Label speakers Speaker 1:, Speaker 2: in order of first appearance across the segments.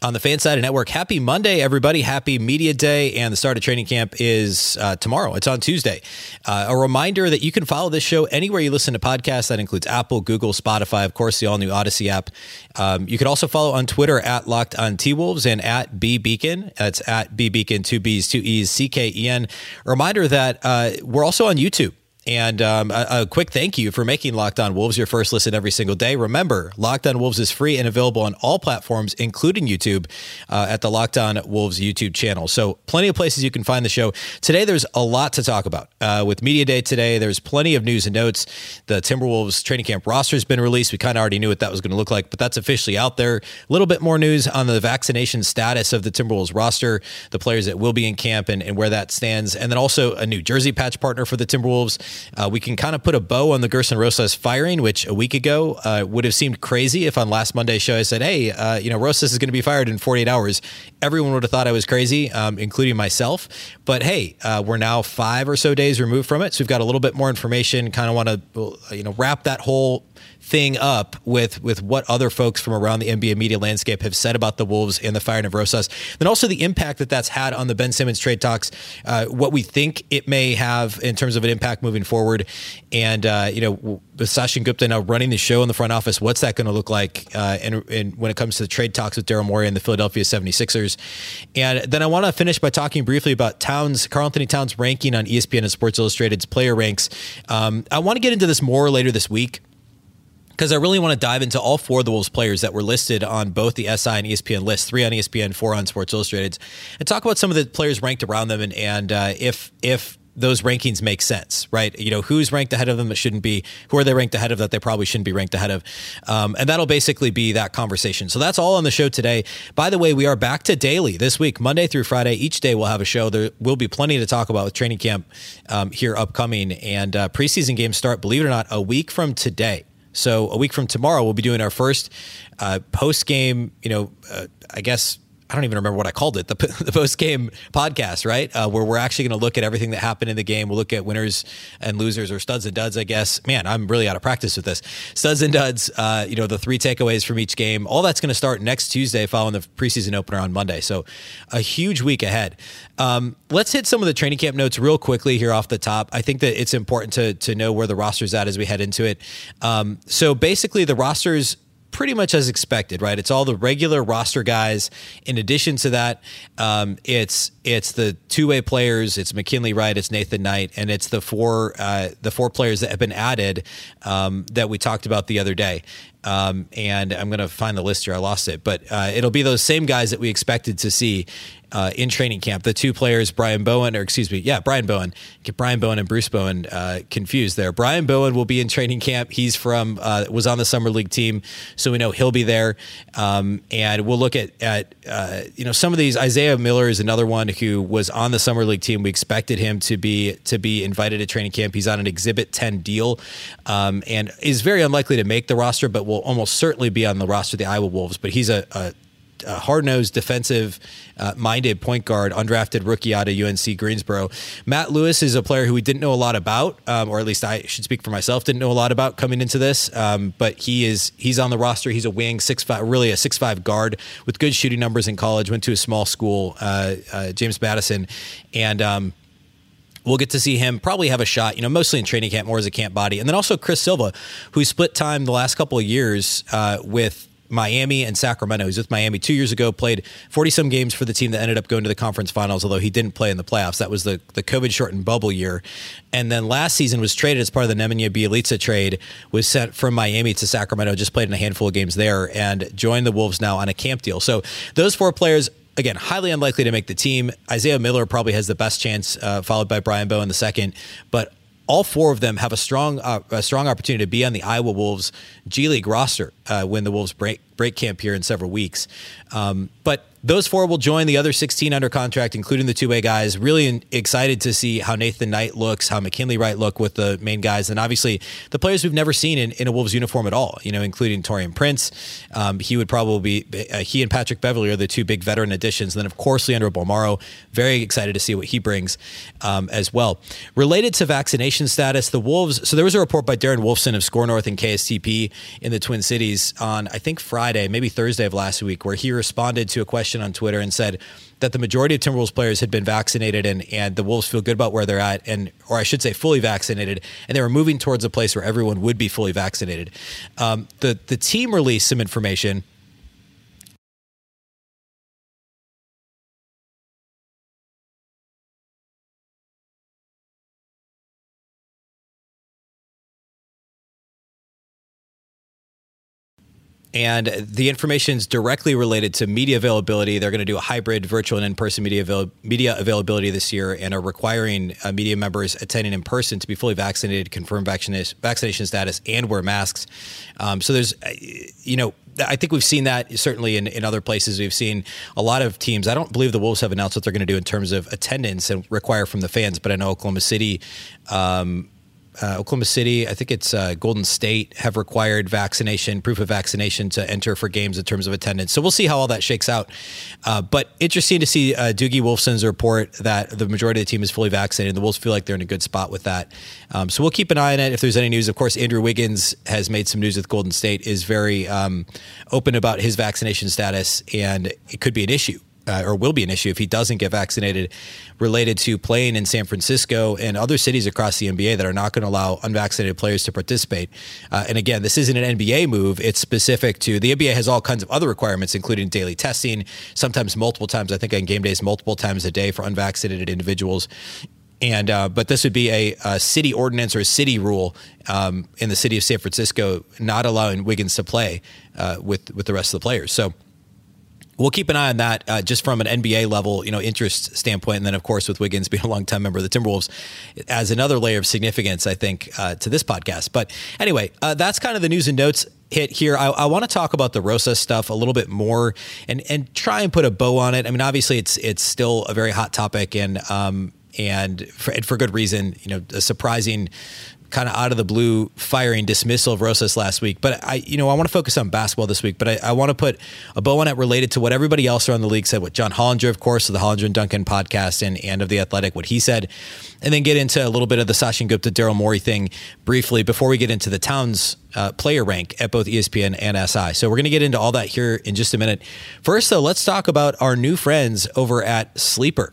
Speaker 1: on the Fansided Network. Happy Monday, everybody. Happy Media Day. And the start of training camp is uh, tomorrow. It's on Tuesday. Uh, a reminder that you can follow this show anywhere you listen to podcasts. That includes Apple, Google, Spotify, of course, the all new Odyssey app. Um, you can also follow on Twitter at Locked on T Wolves and at B Beecken. That's at B Beecken, two B's, two E's, C K E N. Reminder that uh, we're also on YouTube. And um, a, a, quick thank you for making Locked On Wolves your first listen every single day. Remember, Locked On Wolves is free and available on all platforms, including YouTube, uh, at the Locked On Wolves YouTube channel. So, plenty of places you can find the show. Today, there's a lot to talk about. Uh, with Media Day today, there's plenty of news and notes. The Timberwolves training camp roster has been released. We kind of already knew what that was going to look like, but that's officially out there. A little bit more news on the vaccination status of the Timberwolves roster, the players that will be in camp, and, and where that stands. And then also a new jersey patch partner for the Timberwolves. Uh, we can kind of put a bow on the Gersson Rosas firing, which a week ago uh, would have seemed crazy if on last Monday's show I said, hey, uh, you know, Rosas is going to be fired in 48 hours. Everyone would have thought I was crazy, um, including myself. But hey, uh, we're now five or so days removed from it. So we've got a little bit more information, kind of want to, you know, wrap that whole thing up with with what other folks from around the NBA media landscape have said about the Wolves and the firing of Rosas, then also the impact that that's had on the Ben Simmons trade talks, uh, what we think it may have in terms of an impact moving forward, and uh, you know with Sachin Gupta now running the show in the front office, what's that going to look like? Uh, and, and, when it comes to the trade talks with Daryl Morey and the Philadelphia 76ers. And then I want to finish by talking briefly about Towns, Karl-Anthony Towns ranking on ESPN and Sports Illustrated's player ranks. Um, I want to get into this more later this week because I really want to dive into all four of the Wolves players that were listed on both the SI and ESPN lists, three on ESPN, four on Sports Illustrated, and talk about some of the players ranked around them and, and uh, if if those rankings make sense, right? You know, who's ranked ahead of them that shouldn't be, who are they ranked ahead of that they probably shouldn't be ranked ahead of. Um, and that'll basically be that conversation. So that's all on the show today. By the way, we are back to daily this week, Monday through Friday. Each day we'll have a show. There will be plenty to talk about with training camp um, here upcoming. And uh, preseason games start, believe it or not, a week from today. So a week from tomorrow, we'll be doing our first uh, post game. You know, uh, I guess I don't even remember what I called it, the, the post game podcast, right? Uh, where we're actually going to look at everything that happened in the game. We'll look at winners and losers or studs and duds, I guess. Man, I'm really out of practice with this. Studs and duds, uh, you know, the three takeaways from each game. All that's going to start next Tuesday following the preseason opener on Monday. So a huge week ahead. Um, let's hit some of the training camp notes real quickly here off the top. I think that it's important to, to know where the roster's at as we head into it. Um, so basically, the roster's pretty much as expected, right? It's all the regular roster guys. In addition to that, um, it's it's the two way players. It's McKinley Wright, it's Nathan Knight, and it's the four uh, the four players that have been added um, that we talked about the other day. Um, and I'm going to find the list here. I lost it, but uh, it'll be those same guys that we expected to see uh, in training camp. The two players, Brian Bowen, or excuse me, yeah, Brian Bowen. Get Brian Bowen and Bruce Bowen uh, confused there. Brian Bowen will be in training camp. He's from uh, was on the summer league team, so we know he'll be there. Um, and we'll look at at uh, you know some of these. Isaiah Miller is another one who was on the summer league team. We expected him to be to be invited to training camp. He's on an Exhibit 10 deal, um, and is very unlikely to make the roster, but will almost certainly be on the roster of the Iowa Wolves. But he's a, a a hard nosed, defensive uh, minded point guard, undrafted rookie out of UNC Greensboro. Matt Lewis is a player who we didn't know a lot about, um, or at least I should speak for myself, didn't know a lot about coming into this. Um, but he is he's on the roster. He's a wing, six five, really a six five guard with good shooting numbers in college. Went to a small school, uh, uh, James Madison, and. Um, we'll get to see him probably have a shot, you know, mostly in training camp, more as a camp body. And then also Chris Silva, who split time the last couple of years uh, with Miami and Sacramento. He was with Miami two years ago, played 40 some games for the team that ended up going to the conference finals, although he didn't play in the playoffs. That was the, the COVID shortened bubble year. And then last season was traded as part of the Nemanja Bjelica trade, was sent from Miami to Sacramento, just played in a handful of games there, and joined the Wolves now on a camp deal. So those four players again, highly unlikely to make the team. Isaiah Miller probably has the best chance, uh, followed by Brian Bowen in the second. But all four of them have a strong uh, a strong opportunity to be on the Iowa Wolves G League roster uh, when the Wolves break break camp here in several weeks. Um, but those four will join the other 16 under contract, including the two way guys. Really excited to see how Nathan Knight looks, how McKinley Wright look with the main guys, and obviously the players we've never seen in, in a Wolves uniform at all. You know, including Taurean Prince. Um, he would probably be uh, he and Patrick Beverley are the two big veteran additions. And then of course Leandro Bolmaro. Very excited to see what he brings um, as well. Related to vaccination status, the Wolves. So there was a report by Darren Wolfson of Score North and KSTP in the Twin Cities on I think Friday, maybe Thursday of last week, where he responded to a question question on Twitter and said that the majority of Timberwolves players had been vaccinated and, and the Wolves feel good about where they're at, and or I should say fully vaccinated, and they were moving towards a place where everyone would be fully vaccinated. Um, the the team released some information and the information is directly related to media availability. They're going to do a hybrid virtual and in-person media avail- media availability this year, and are requiring uh, media members attending in person to be fully vaccinated, confirm vaccination vaccination status, and wear masks. Um, so there's, uh, you know, I think we've seen that certainly in, in other places. We've seen a lot of teams. I don't believe the Wolves have announced what they're going to do in terms of attendance and require from the fans, but I know Oklahoma City. Um, uh, Oklahoma City, I think it's uh, Golden State have required vaccination, proof of vaccination to enter for games in terms of attendance. So we'll see how all that shakes out. Uh, but interesting to see uh, Doogie Wolfson's report that the majority of the team is fully vaccinated. The Wolves feel like they're in a good spot with that. Um, so we'll keep an eye on it. If there's any news, of course, Andrew Wiggins has made some news with Golden State, is very um, open about his vaccination status, and it could be an issue uh, or will be an issue if he doesn't get vaccinated related to playing in San Francisco and other cities across the NBA that are not going to allow unvaccinated players to participate. Uh, and again, this isn't an NBA move. It's specific to the NBA has all kinds of other requirements, including daily testing, sometimes multiple times. I think on game days, multiple times a day for unvaccinated individuals. And uh, but this would be a, a, city ordinance or a city rule um, in the city of San Francisco, not allowing Wiggins to play uh, with with the rest of the players. So we'll keep an eye on that uh, just from an NBA level, you know, interest standpoint. And then, of course, with Wiggins being a longtime member of the Timberwolves, as another layer of significance, I think, uh, to this podcast. But anyway, uh, that's kind of the news and notes hit here. I, I want to talk about the Rosa stuff a little bit more and and try and put a bow on it. I mean, obviously, it's it's still a very hot topic and um and for, and for good reason. You know, a surprising kind of out of the blue firing dismissal of Rosas last week. But I, you know, I want to focus on basketball this week. But I, I want to put a bow on it related to what everybody else around the league said. What John Hollinger, of course, of the Hollinger and Duncan podcast and and of the Athletic, what he said, and then get into a little bit of the Sachin Gupta, Daryl Morey thing briefly before we get into the Towns uh, player rank at both ESPN and SI. So we're going to get into all that here in just a minute. First, though, let's talk about our new friends over at Sleeper.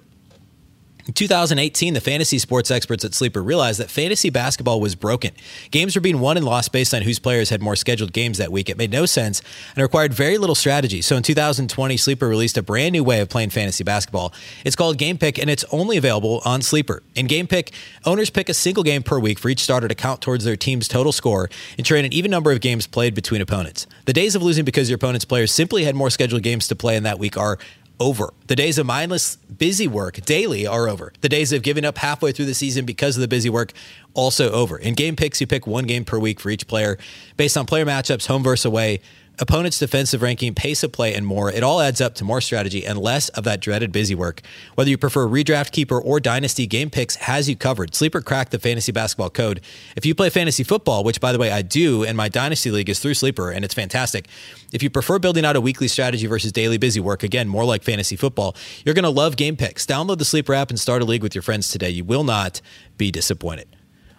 Speaker 1: In 2018, the fantasy sports experts at Sleeper realized that fantasy basketball was broken. Games were being won and lost based on whose players had more scheduled games that week. It made no sense and required very little strategy. So in 2020, Sleeper released a brand new way of playing fantasy basketball. It's called Game Pick and it's only available on Sleeper. In Game Pick, owners pick a single game per week for each starter to count towards their team's total score trade an even number of games played between opponents. The days of losing because your opponent's players simply had more scheduled games to play in that week are over. The days of mindless busy work daily are over. The days of giving up halfway through the season because of the busy work also over. In game picks, you pick one game per week for each player based on player matchups, home versus away opponent's defensive ranking, pace of play, and more. It all adds up to more strategy and less of that dreaded busy work. Whether you prefer redraft keeper or dynasty, Game Picks has you covered. Sleeper cracked the fantasy basketball code. If you play fantasy football, which by the way I do, and my dynasty league is through Sleeper, and it's fantastic. If you prefer building out a weekly strategy versus daily busy work, again more like fantasy football, you're going to love Game Picks. Download the Sleeper app and start a league with your friends today. You will not be disappointed.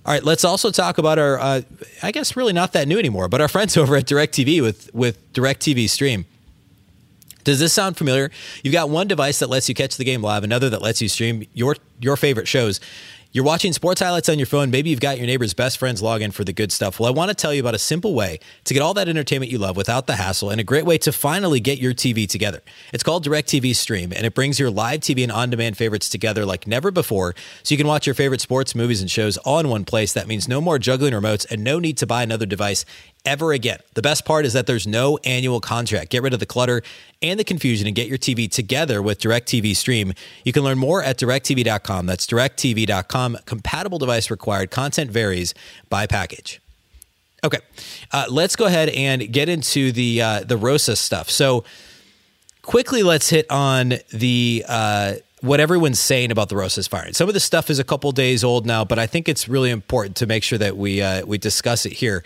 Speaker 1: All right, let's also talk about our, uh, I guess, really not that new anymore, but our friends over at DirecTV with with DirecTV Stream. Does this sound familiar? You've got one device that lets you catch the game live, another that lets you stream your your favorite shows. You're watching sports highlights on your phone. Maybe you've got your neighbor's best friend's login for the good stuff. Well, I want to tell you about a simple way to get all that entertainment you love without the hassle and a great way to finally get your TV together. It's called DirecTV Stream, and it brings your live TV and on demand favorites together like never before so you can watch your favorite sports, movies, and shows all in one place. That means no more juggling remotes and no need to buy another device ever again. The best part is that there's no annual contract. Get rid of the clutter and the confusion and get your TV together with DirecTV Stream. You can learn more at directv.com. That's directv.com. Compatible device required. Content varies by package. Okay, uh, let's go ahead and get into the uh, the Rosas stuff. So quickly, let's hit on the uh, what everyone's saying about the Rosas firing. Some of the stuff is a couple days old now, but I think it's really important to make sure that we uh, we discuss it here.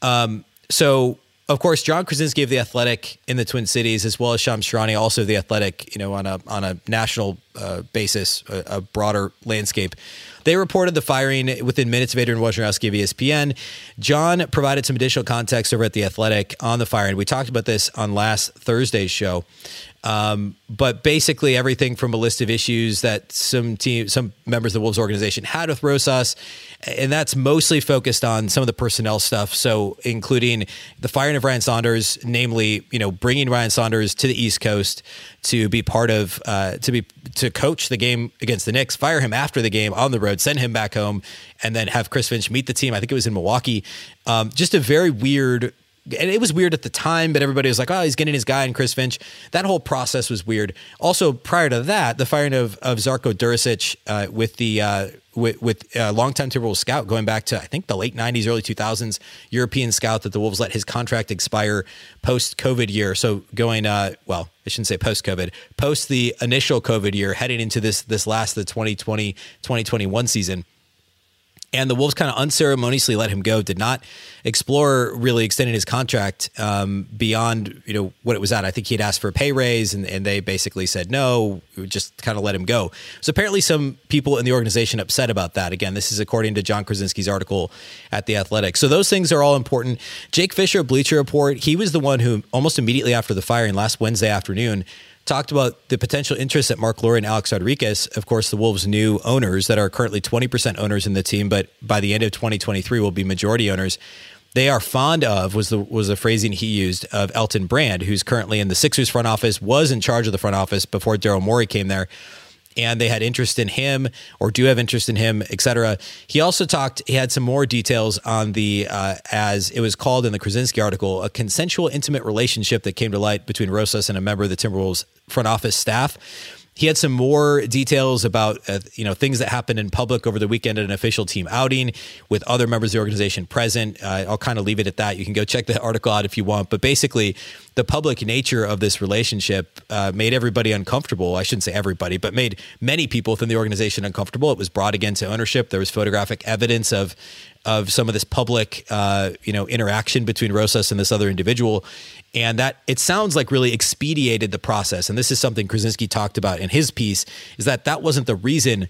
Speaker 1: Um, so of course, John Krawczynski of the Athletic in the Twin Cities, as well as Shams Charania, also the Athletic, you know, on a on a national uh, basis, a, a, broader landscape. They reported the firing within minutes of Adrian Wojnarowski of ESPN. John provided some additional context over at the Athletic on the firing. We talked about this on last Thursday's show. Um, but basically, everything from a list of issues that some team, some members of the Wolves organization had with Rosas, and that's mostly focused on some of the personnel stuff. So, including the firing of Ryan Saunders, namely, you know, bringing Ryan Saunders to the East Coast to be part of, uh, to be to coach the game against the Knicks, fire him after the game on the road, send him back home, and then have Chris Finch meet the team. I think it was in Milwaukee. Um, just a very weird and it was weird at the time, but everybody was like, "Oh, he's getting his guy." And Chris Finch, that whole process was weird. Also, prior to that, the firing of of Zarko Durisic uh, with the uh, with, with uh, longtime Timberwolves scout going back to I think the late '90s, early 2000s, European scout that the Wolves let his contract expire post COVID year. So going, uh, well, I shouldn't say post COVID, post the initial COVID year, heading into this this last the 2020 2021 season and the Wolves kind of unceremoniously let him go. Did not explore really extending his contract um, beyond you know what it was at. I think he had asked for a pay raise, and, and they basically said no. Just kind of let him go. So apparently, some people in the organization upset about that. Again, this is according to John Krawczynski's article at the Athletic. So those things are all important. Jake Fisher, Bleacher Report, he was the one who almost immediately after the firing last Wednesday afternoon talked about the potential interest at Mark Lore and Alex Rodriguez, of course, the Wolves' new owners that are currently 20% owners in the team, but by the end of 2023 will be majority owners. They are fond of was the was the phrasing he used of Elton Brand, who's currently in the Sixers front office, was in charge of the front office before Daryl Morey came there and they had interest in him or do have interest in him, etc. He also talked, he had some more details on the, uh, as it was called in the Krawczynski article, a consensual intimate relationship that came to light between Rosas and a member of the Timberwolves front office staff he had some more details about uh, you know things that happened in public over the weekend at an official team outing with other members of the organization present. Uh, I'll kind of leave it at that. You can go check the article out if you want. But basically, the public nature of this relationship uh, made everybody uncomfortable. I shouldn't say everybody, but made many people within the organization uncomfortable. It was brought against ownership. There was photographic evidence of of some of this public, uh, you know, interaction between Rosas and this other individual, and that it sounds like really expedited the process. And this is something Krawczynski talked about in his piece: is that that wasn't the reason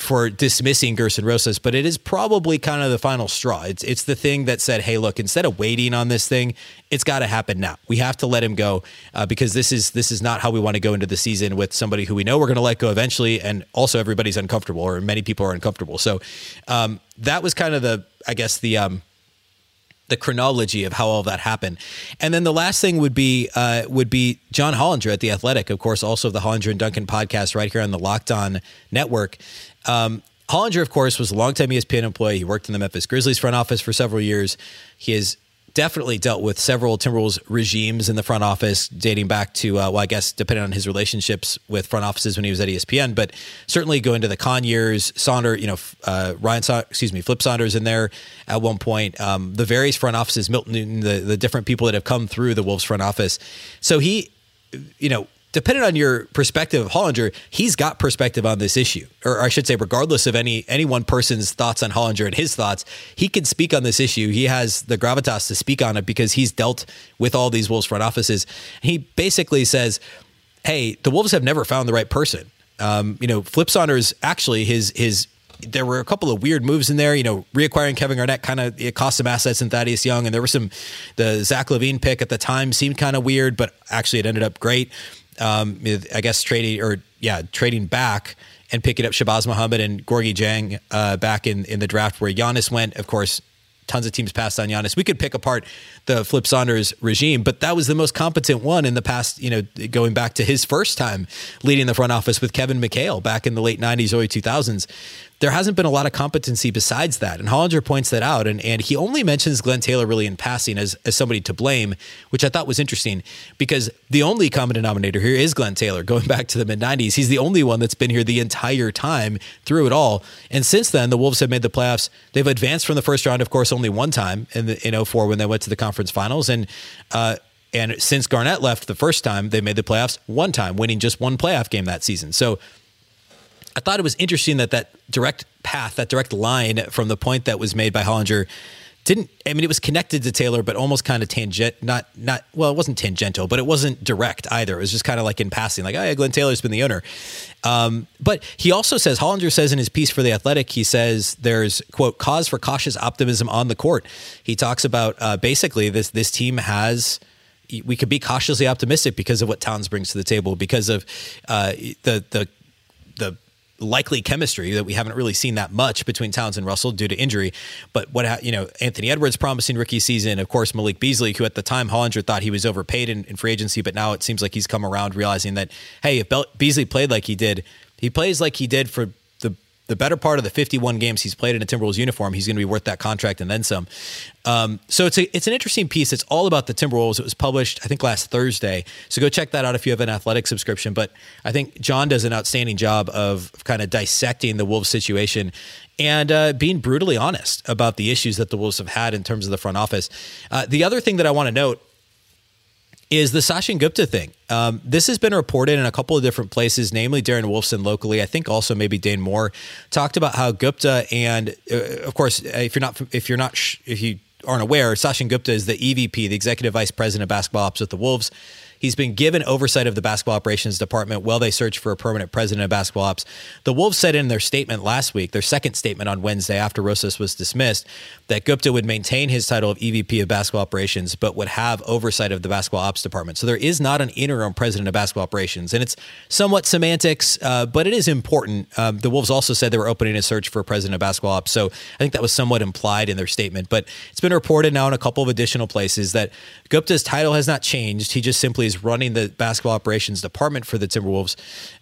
Speaker 1: for dismissing Gersson Rosas, but it is probably kind of the final straw. It's it's the thing that said, "Hey, look, instead of waiting on this thing, it's got to happen now. We have to let him go uh, because this is this is not how we want to go into the season with somebody who we know we're going to let go eventually, and also everybody's uncomfortable or many people are uncomfortable. So um, that was kind of the, I guess the um, the chronology of how all that happened. And then the last thing would be uh, would be John Hollinger at the Athletic, of course, also the Hollinger and Duncan podcast right here on the Locked On Network. Um, Hollinger, of course, was a longtime ESPN employee. He worked in the Memphis Grizzlies front office for several years. He has definitely dealt with several Timberwolves regimes in the front office, dating back to, uh, well, I guess depending on his relationships with front offices when he was at ESPN, but certainly going to the Kahn years, Saunders, you know, uh, Ryan, Sa- excuse me, Flip Saunders in there at one point, um, the various front offices, Milton Newton, the, the different people that have come through the Wolves front office. So he, you know, depending on your perspective of Hollinger, he's got perspective on this issue, or I should say, regardless of any any one person's thoughts on Hollinger and his thoughts, he can speak on this issue. He has the gravitas to speak on it because he's dealt with all these Wolves front offices. He basically says, "Hey, the Wolves have never found the right person." Um, you know, Flip Saunders actually his his there were a couple of weird moves in there. You know, reacquiring Kevin Garnett kind of it cost some assets in Thaddeus Young, and there were some the Zach LaVine pick at the time seemed kind of weird, but actually it ended up great um, I guess trading or yeah, trading back and picking up Shabazz Muhammad and Gorgui Dieng uh, back in in the draft where Giannis went. Of course, tons of teams passed on Giannis. We could pick apart the Flip Saunders regime, but that was the most competent one in the past, you know, going back to his first time leading the front office with Kevin McHale back in the late 90s, early 2000s. there hasn't been a lot of competency besides that. And Hollinger points that out. And, and he only mentions Glenn Taylor really in passing as, as somebody to blame, which I thought was interesting because the only common denominator here is Glenn Taylor. Going back to the mid 90s, he's the only one that's been here the entire time through it all. And since then, the Wolves have made the playoffs. They've advanced from the first round, of course, only one time in, the, in 04 when they went to the conference finals. And, uh, and since Garnett left the first time, they made the playoffs one time, winning just one playoff game that season. So I thought it was interesting that that direct path, that direct line from the point that was made by Hollinger didn't I mean it was connected to Taylor but almost kind of tangent not not well it wasn't tangential but it wasn't direct either. It was just kind of like in passing like oh yeah Glenn Taylor's been the owner. Um, but he also says Hollinger says in his piece for the Athletic he says there's quote cause for cautious optimism on the court. He talks about uh, basically this this team has we could be cautiously optimistic because of what Towns brings to the table because of uh, the the the likely chemistry that we haven't really seen that much between Towns and Russell due to injury. But what you know, Anthony Edwards promising rookie season, of course, Malik Beasley, who at the time Hollinger thought he was overpaid in, in free agency, but now it seems like he's come around realizing that hey, if Beasley played like he did, he plays like he did for the better part of the 51 games he's played in a Timberwolves uniform, he's going to be worth that contract and then some. Um, so it's a, it's an interesting piece. It's all about the Timberwolves. It was published, I think, last Thursday. So go check that out if you have an athletic subscription. But I think John does an outstanding job of kind of dissecting the Wolves situation and uh, being brutally honest about the issues that the Wolves have had in terms of the front office. Uh, the other thing that I want to note is the Sachin Gupta thing. Um, this has been reported in a couple of different places, namely Darren Wolfson locally. I think also maybe Dane Moore talked about how Gupta and, uh, of course, if you're not if you're not if you aren't aware, Sachin Gupta is the EVP, the executive vice president of basketball ops with the Wolves. He's been given oversight of the basketball operations department while they search for a permanent president of basketball ops. The Wolves said in their statement last week, their second statement on Wednesday after Rosas was dismissed, that Gupta would maintain his title of EVP of basketball operations, but would have oversight of the basketball ops department. So there is not an interim president of basketball operations, and it's somewhat semantics, uh, but it is important. Um, the Wolves also said they were opening a search for a president of basketball ops, so I think that was somewhat implied in their statement. But it's been reported now in a couple of additional places that Gupta's title has not changed. He just simply is running the basketball operations department for the Timberwolves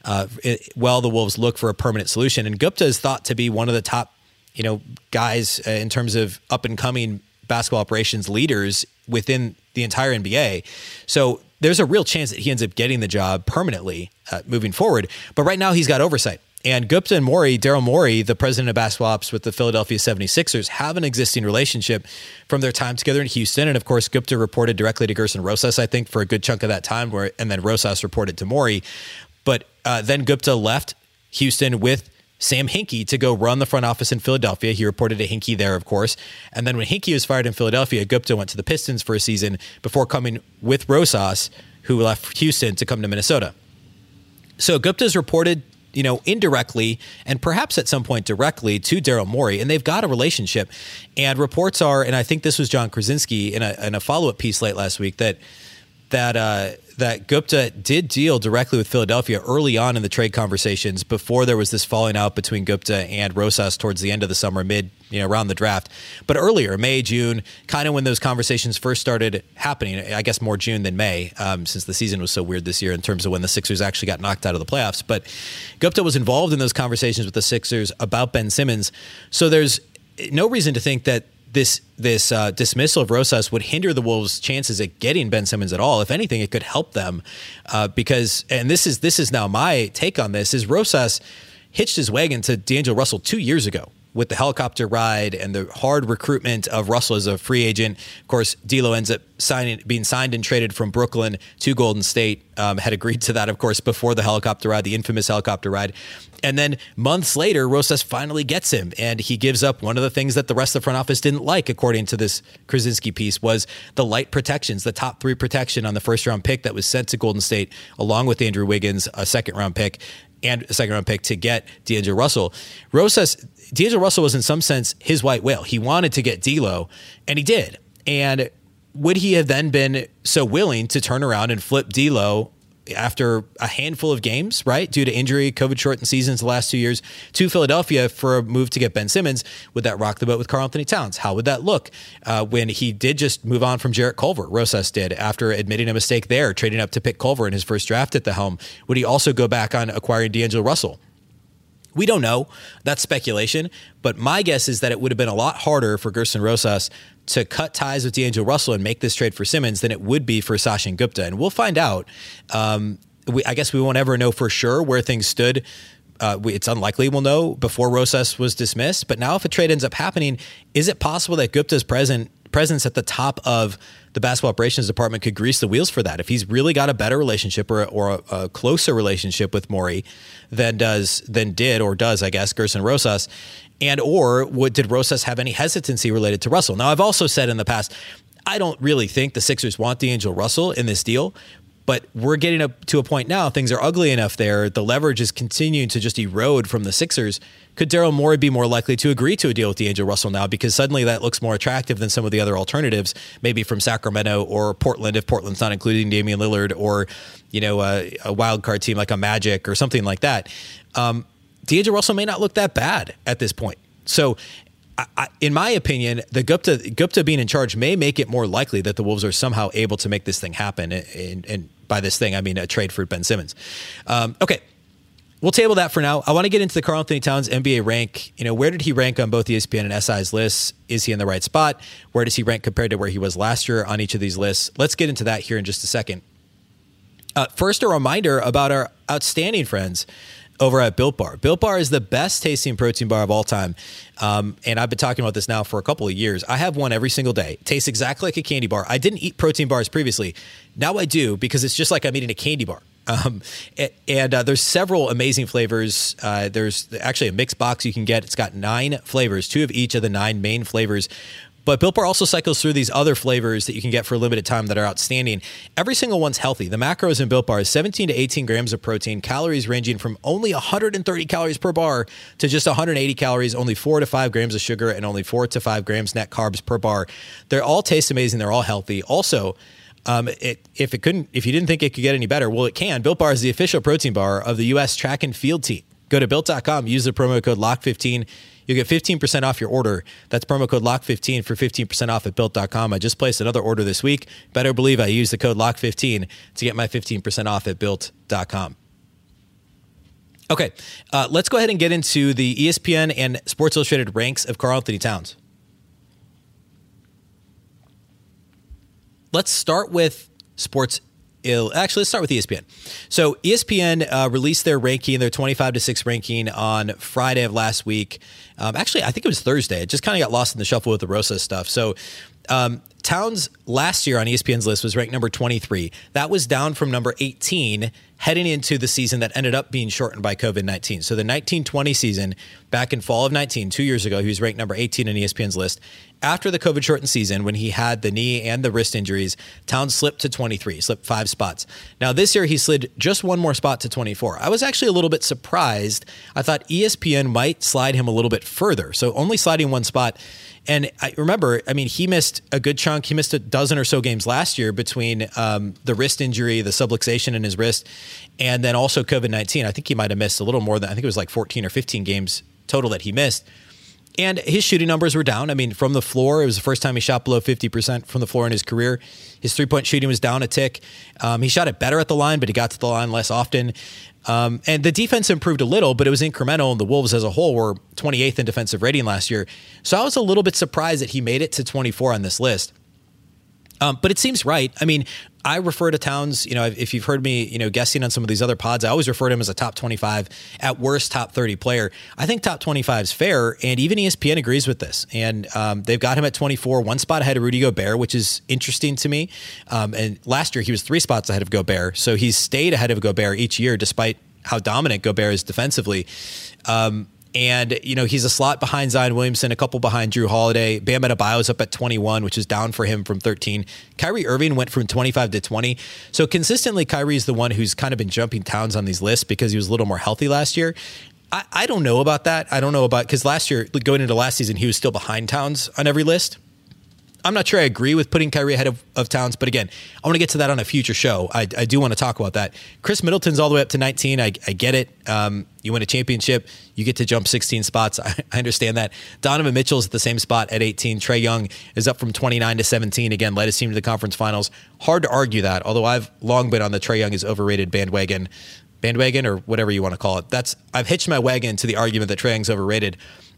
Speaker 1: uh, it, while the Wolves look for a permanent solution. And Gupta is thought to be one of the top, you know, guys uh, in terms of up and coming basketball operations leaders within the entire NBA. So there's a real chance that he ends up getting the job permanently uh, moving forward. But right now he's got oversight. And Gupta and Morey, Daryl Morey, the president of basketball ops with the Philadelphia 76ers, have an existing relationship from their time together in Houston. And of course, Gupta reported directly to Gersson Rosas, I think, for a good chunk of that time, where and then Rosas reported to Morey. But uh, then Gupta left Houston with Sam Hinkie to go run the front office in Philadelphia. He reported to Hinkie there, of course. And then when Hinkie was fired in Philadelphia, Gupta went to the Pistons for a season before coming with Rosas, who left Houston to come to Minnesota. So Gupta's reported you know, indirectly and perhaps at some point directly to Daryl Morey, and they've got a relationship. And reports are, and I think this was John Krawczynski in a, in a follow up piece late last week that that uh, that Gupta did deal directly with Philadelphia early on in the trade conversations before there was this falling out between Gupta and Rosas towards the end of the summer, mid you know around the draft. But earlier, May, June, kind of when those conversations first started happening. I guess more June than May, um, since the season was so weird this year in terms of when the Sixers actually got knocked out of the playoffs. But Gupta was involved in those conversations with the Sixers about Ben Simmons. So there's no reason to think that this this uh, dismissal of Rosas would hinder the Wolves' chances at getting Ben Simmons at all. If anything, it could help them uh, because, and this is this is now my take on this: is Rosas hitched his wagon to D'Angelo Russell two years ago with the helicopter ride and the hard recruitment of Russell as a free agent. Of course, D'Lo ends up signing, being signed and traded from Brooklyn to Golden State. Um, had agreed to that, of course, before the helicopter ride, the infamous helicopter ride. And then months later, Rosas finally gets him, and he gives up one of the things that the rest of the front office didn't like, according to this Krawczynski piece, was the light protections, the top three protection on the first round pick that was sent to Golden State, along with Andrew Wiggins, a second round pick and a second round pick to get D'Angelo Russell. Rosas D'Angelo Russell was in some sense his white whale. He wanted to get D'Lo, and he did. And would he have then been so willing to turn around and flip D'Lo after a handful of games, right, due to injury, COVID shortened seasons the last two years, to Philadelphia for a move to get Ben Simmons? Would that rock the boat with Karl-Anthony Towns? How would that look uh, when he did just move on from Jarrett Culver? Rosas did after admitting a mistake there, trading up to pick Culver in his first draft at the helm. Would he also go back on acquiring D'Angelo Russell? We don't know. That's speculation. But my guess is that it would have been a lot harder for Gersson Rosas to cut ties with D'Angelo Russell and make this trade for Simmons than it would be for Sachin Gupta. And we'll find out. Um, we, I guess we won't ever know for sure where things stood. Uh, we, it's unlikely we'll know before Rosas was dismissed. But now, if a trade ends up happening, is it possible that Gupta's present presence at the top of the basketball operations department could grease the wheels for that. If he's really got a better relationship or, or a, a, closer relationship with Morey than does than did or does, I guess, Gersson Rosas, and or did Rosas have any hesitancy related to Russell? Now, I've also said in the past, I don't really think the Sixers want D'Angelo Russell in this deal, but we're getting up to a point now. Things are ugly enough there. The leverage is continuing to just erode from the Sixers. Could Daryl Morey be more likely to agree to a deal with D'Angelo Russell now because suddenly that looks more attractive than some of the other alternatives, maybe from Sacramento or Portland, if Portland's not including Damian Lillard or you know a, a wild card team like a Magic or something like that. Um, D'Angelo Russell may not look that bad at this point. So I, in my opinion, the Gupta Gupta being in charge may make it more likely that the Wolves are somehow able to make this thing happen. And, and by this thing, I mean a trade for Ben Simmons. Um, okay, we'll table that for now. I want to get into the Karl-Anthony Towns NBA rank. You know, where did he rank on both ESPN and SI's lists? Is he in the right spot? Where does he rank compared to where he was last year on each of these lists? Let's get into that here in just a second. Uh, first, a reminder about our outstanding friends over at Built Bar. Built Bar is the best tasting protein bar of all time. Um, and I've been talking about this now for a couple of years. I have one every single day. It tastes exactly like a candy bar. I didn't eat protein bars previously. Now I do because it's just like I'm eating a candy bar. Um, and uh, there's several amazing flavors. Uh, there's actually a mixed box you can get. It's got nine flavors, two of each of the nine main flavors but Built Bar also cycles through these other flavors that you can get for a limited time that are outstanding. Every single one's healthy. The macros in Built Bar is 17 to 18 grams of protein, calories ranging from only 130 calories per bar to just 180 calories, only 4 to 5 grams of sugar, and only 4 to 5 grams net carbs per bar. They're all taste amazing. They're all healthy. Also, um, it, if it couldn't, if you didn't think it could get any better, well, it can. Built Bar is the official protein bar of the U.S. track and field team. Go to built.com, use the promo code LOCK15 You'll get 15% off your order. That's promo code LOCK15 for 15% off at built.com. I just placed another order this week. Better believe I use the code LOCK15 to get my 15% off at built.com. Okay, uh, let's go ahead and get into the ESPN and Sports Illustrated ranks of Karl-Anthony Towns. Let's start with Sports actually let's start with espn so espn uh, released their ranking their 25 to 6 ranking on friday of last week. Um, actually i think it was thursday. It just kind of got lost in the shuffle with the rosa stuff. So um, Towns last year on ESPN's list was ranked number 23. That was down from number 18 heading into the season that ended up being shortened by COVID 19. So the 1920 season, back in fall of 19, two years ago, he was ranked number 18 on ESPN's list. After the COVID shortened season, when he had the knee and the wrist injuries, Towns slipped to 23, slipped five spots. Now, this year, he slid just one more spot to 24. I was actually a little bit surprised. I thought ESPN might slide him a little bit further. So only sliding one spot and I remember, I mean, he missed a good chunk. He missed a dozen or so games last year between um, the wrist injury, the subluxation in his wrist, and then also COVID 19. I think he might have missed a little more than, I think it was like 14 or 15 games total that he missed. And his shooting numbers were down. I mean, from the floor, it was the first time he shot below 50% from the floor in his career. His three point shooting was down a tick. Um, he shot it better at the line, but he got to the line less often. Um, and the defense improved a little, but it was incremental. And the Wolves as a whole were 28th in defensive rating last year. So I was a little bit surprised that he made it to 24 on this list. Um, but it seems right. I mean, I refer to Towns, you know, if you've heard me, you know, guessing on some of these other pods, I always refer to him as a top 25, at worst, top 30 player. I think top 25 is fair, and even ESPN agrees with this. And um, they've got him at 24, one spot ahead of Rudy Gobert, which is interesting to me. Um, and last year, he was three spots ahead of Gobert. So he's stayed ahead of Gobert each year, despite how dominant Gobert is defensively. Um, and, you know, he's a slot behind Zion Williamson, a couple behind Jrue Holiday. Bam Adebayo is up at 21, which is down for him from 13. Kyrie Irving went from 25 to 20. So consistently, Kyrie is the one who's kind of been jumping towns on these lists because he was a little more healthy last year. I, I don't know about that. I don't know about because last year, going into last season, he was still behind Towns on every list. I'm not sure I agree with putting Kyrie ahead of, of Towns, but again, I want to get to that on a future show. I, I do want to talk about that. Khris Middleton's all the way up to 19. I, I get it. Um, you win a championship, you get to jump 16 spots. I, I understand that. Donovan Mitchell's at the same spot at 18. Trae Young is up from 29 to 17. Again, led his team to the conference finals. Hard to argue that, although I've long been on the Trae Young is overrated bandwagon. Bandwagon or whatever you want to call it. That's I've hitched my wagon to the argument that Trae Young's overrated.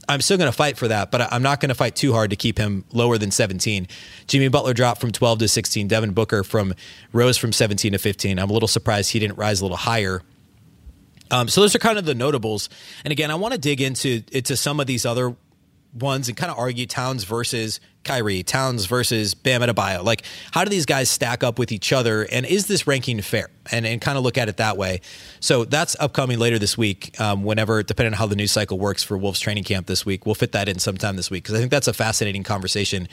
Speaker 1: I'm still going to fight for that, but I'm not going to fight too hard to keep him lower than 17. Jimmy Butler dropped from 12 to 16. Devin Booker from rose from 17 to 15. I'm a little surprised he didn't rise a little higher. Um, so those are kind of the notables. And again, I want to dig into into some of these other ones and kind of argue Towns versus Kyrie, Towns versus Bam Adebayo. Like, how do these guys stack up with each other? And is this ranking fair? And, and kind of look at it that way. So that's upcoming later this week, um, whenever, depending on how the news cycle works for Wolves training camp this week. We'll fit that in sometime this week because I think that's a fascinating conversation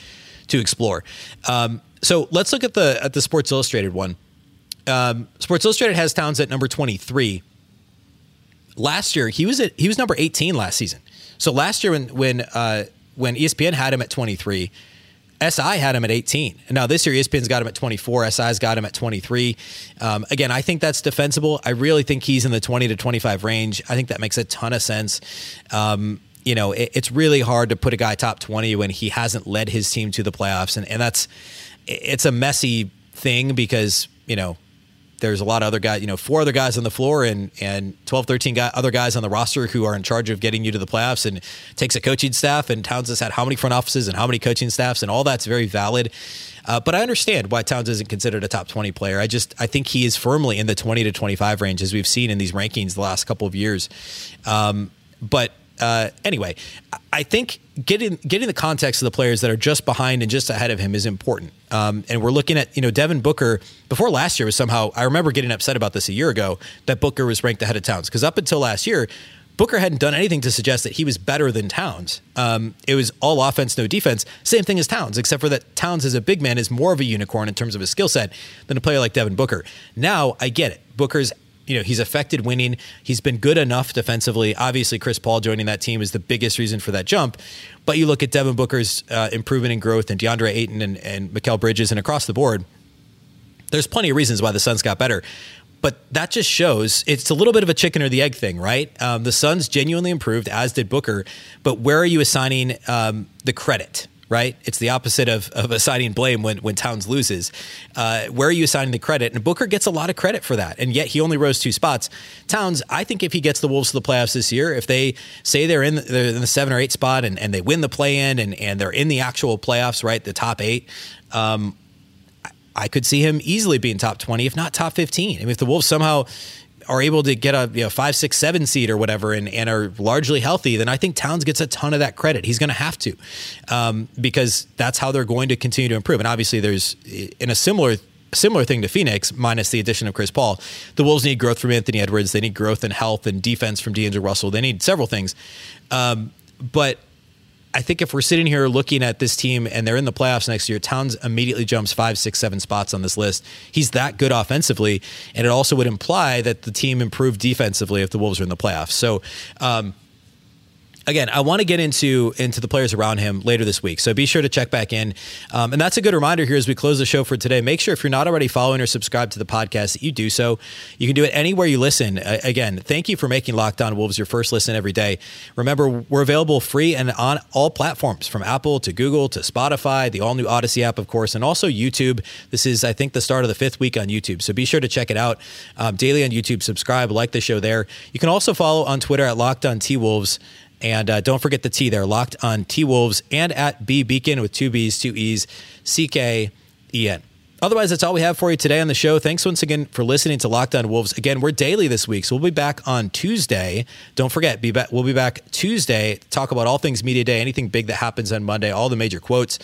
Speaker 1: to explore. Um, so let's look at the at the Sports Illustrated one. Um, Sports Illustrated has Towns at number 23. Last year, he was at he was number 18 last season. So last year when when uh, when ESPN had him at 23, SI had him at 18. And now this year, ESPN's got him at 24. SI's got him at 23. Um, again, I think that's defensible. I really think he's in the 20 to 25 range. I think that makes a ton of sense. Um, you know, it, it's really hard to put a guy top 20 when he hasn't led his team to the playoffs. And, and that's, it's a messy thing because, you know, there's a lot of other guys, you know, four other guys on the floor and and 12, 13 guy, other guys on the roster who are in charge of getting you to the playoffs and takes a coaching staff. And Towns has had how many front offices and how many coaching staffs and all that's very valid. Uh, but I understand why Towns isn't considered a top 20 player. I just I think he is firmly in the 20 to 25 range as we've seen in these rankings the last couple of years. Um, but uh, anyway, I think getting getting the context of the players that are just behind and just ahead of him is important. Um, and we're looking at you know Devin Booker before last year was somehow I remember getting upset about this a year ago that Booker was ranked ahead of Towns because up until last year. Booker hadn't done anything to suggest that he was better than Towns. Um, it was all offense, no defense. Same thing as Towns, except for that Towns as a big man is more of a unicorn in terms of his skill set than a player like Devin Booker. Now I get it. Booker's you know he's affected winning. He's been good enough defensively. Obviously, Chris Paul joining that team is the biggest reason for that jump. But you look at Devin Booker's uh, improvement and growth, and DeAndre Ayton and, and Mikal Bridges, and across the board, there's plenty of reasons why the Suns got better. But that just shows it's a little bit of a chicken or the egg thing, right? Um, the Suns genuinely improved, as did Booker. But where are you assigning um, the credit? Right? It's the opposite of, of assigning blame when, when Towns loses. Uh, where are you assigning the credit? And Booker gets a lot of credit for that. And yet he only rose two spots. Towns, I think if he gets the Wolves to the playoffs this year, if they say they're in the, they're in the seven or eight spot and, and they win the play in and, and they're in the actual playoffs, right? The top eight, um, I could see him easily being top 20, if not top 15. I mean, if the Wolves somehow are able to get a you know, five, six, seven seed or whatever and, and are largely healthy, then I think Towns gets a ton of that credit. He's going to have to um, because that's how they're going to continue to improve. And obviously, there's in a similar similar thing to Phoenix, minus the addition of Chris Paul. The Wolves need growth from Anthony Edwards. They need growth and health and defense from D'Angelo Russell. They need several things. Um, but I think if we're sitting here looking at this team and they're in the playoffs next year, Towns immediately jumps five, six, seven spots on this list. He's that good offensively, and it also would imply that the team improved defensively if the Wolves are in the playoffs. So, um, again, I want to get into into the players around him later this week. So be sure to check back in. Um, and that's a good reminder here as we close the show for today. Make sure if you're not already following or subscribed to the podcast that you do so. You can do it anywhere you listen. Uh, again, thank you for making Locked On Wolves your first listen every day. Remember, we're available free and on all platforms from Apple to Google to Spotify, the all new Odyssey app, of course, and also YouTube. This is, I think, the start of the fifth week on YouTube. So be sure to check it out um, daily on YouTube. Subscribe, like the show there. You can also follow on Twitter at Locked On T Wolves. And uh, don't forget the T there, locked on T Wolves and at B Beecken with two B's, two E's, C K E N. Otherwise, that's all we have for you today on the show. Thanks once again for listening to Locked On Wolves. Again, we're daily this week, so we'll be back on Tuesday. Don't forget, be back, we'll be back Tuesday talk about all things media day, anything big that happens on Monday, all the major quotes,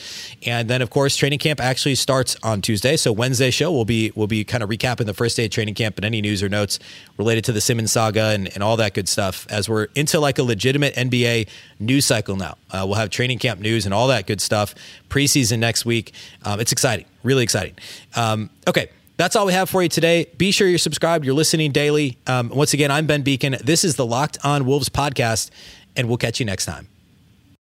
Speaker 1: and then of course training camp actually starts on Tuesday. So Wednesday show we'll be we'll be kind of recapping the first day of training camp and any news or notes related to the Simmons saga and, and all that good stuff. As we're into like a legitimate NBA news cycle now, uh, we'll have training camp news and all that good stuff. Preseason next week. Um, it's exciting really exciting. Um, okay. That's all we have for you today. Be sure you're subscribed. You're listening daily. Um, once again, I'm Ben Beecken. This is the Locked On Wolves podcast, and we'll catch you next time.